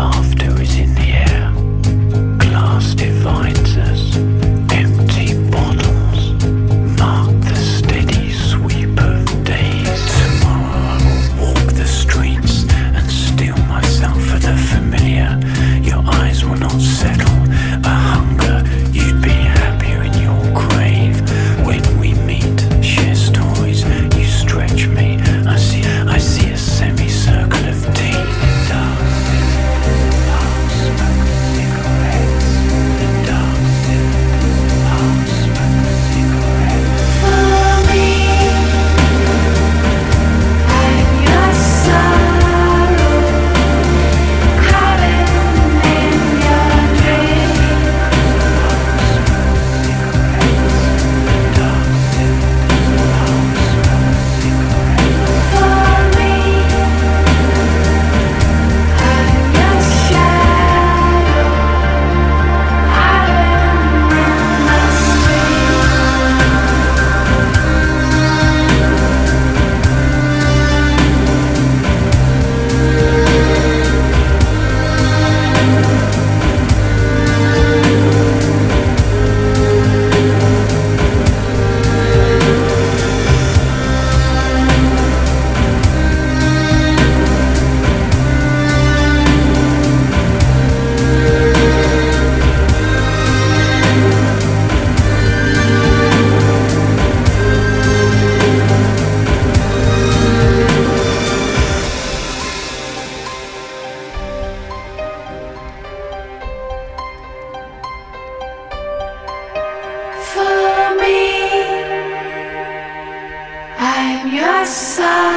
laughed. side.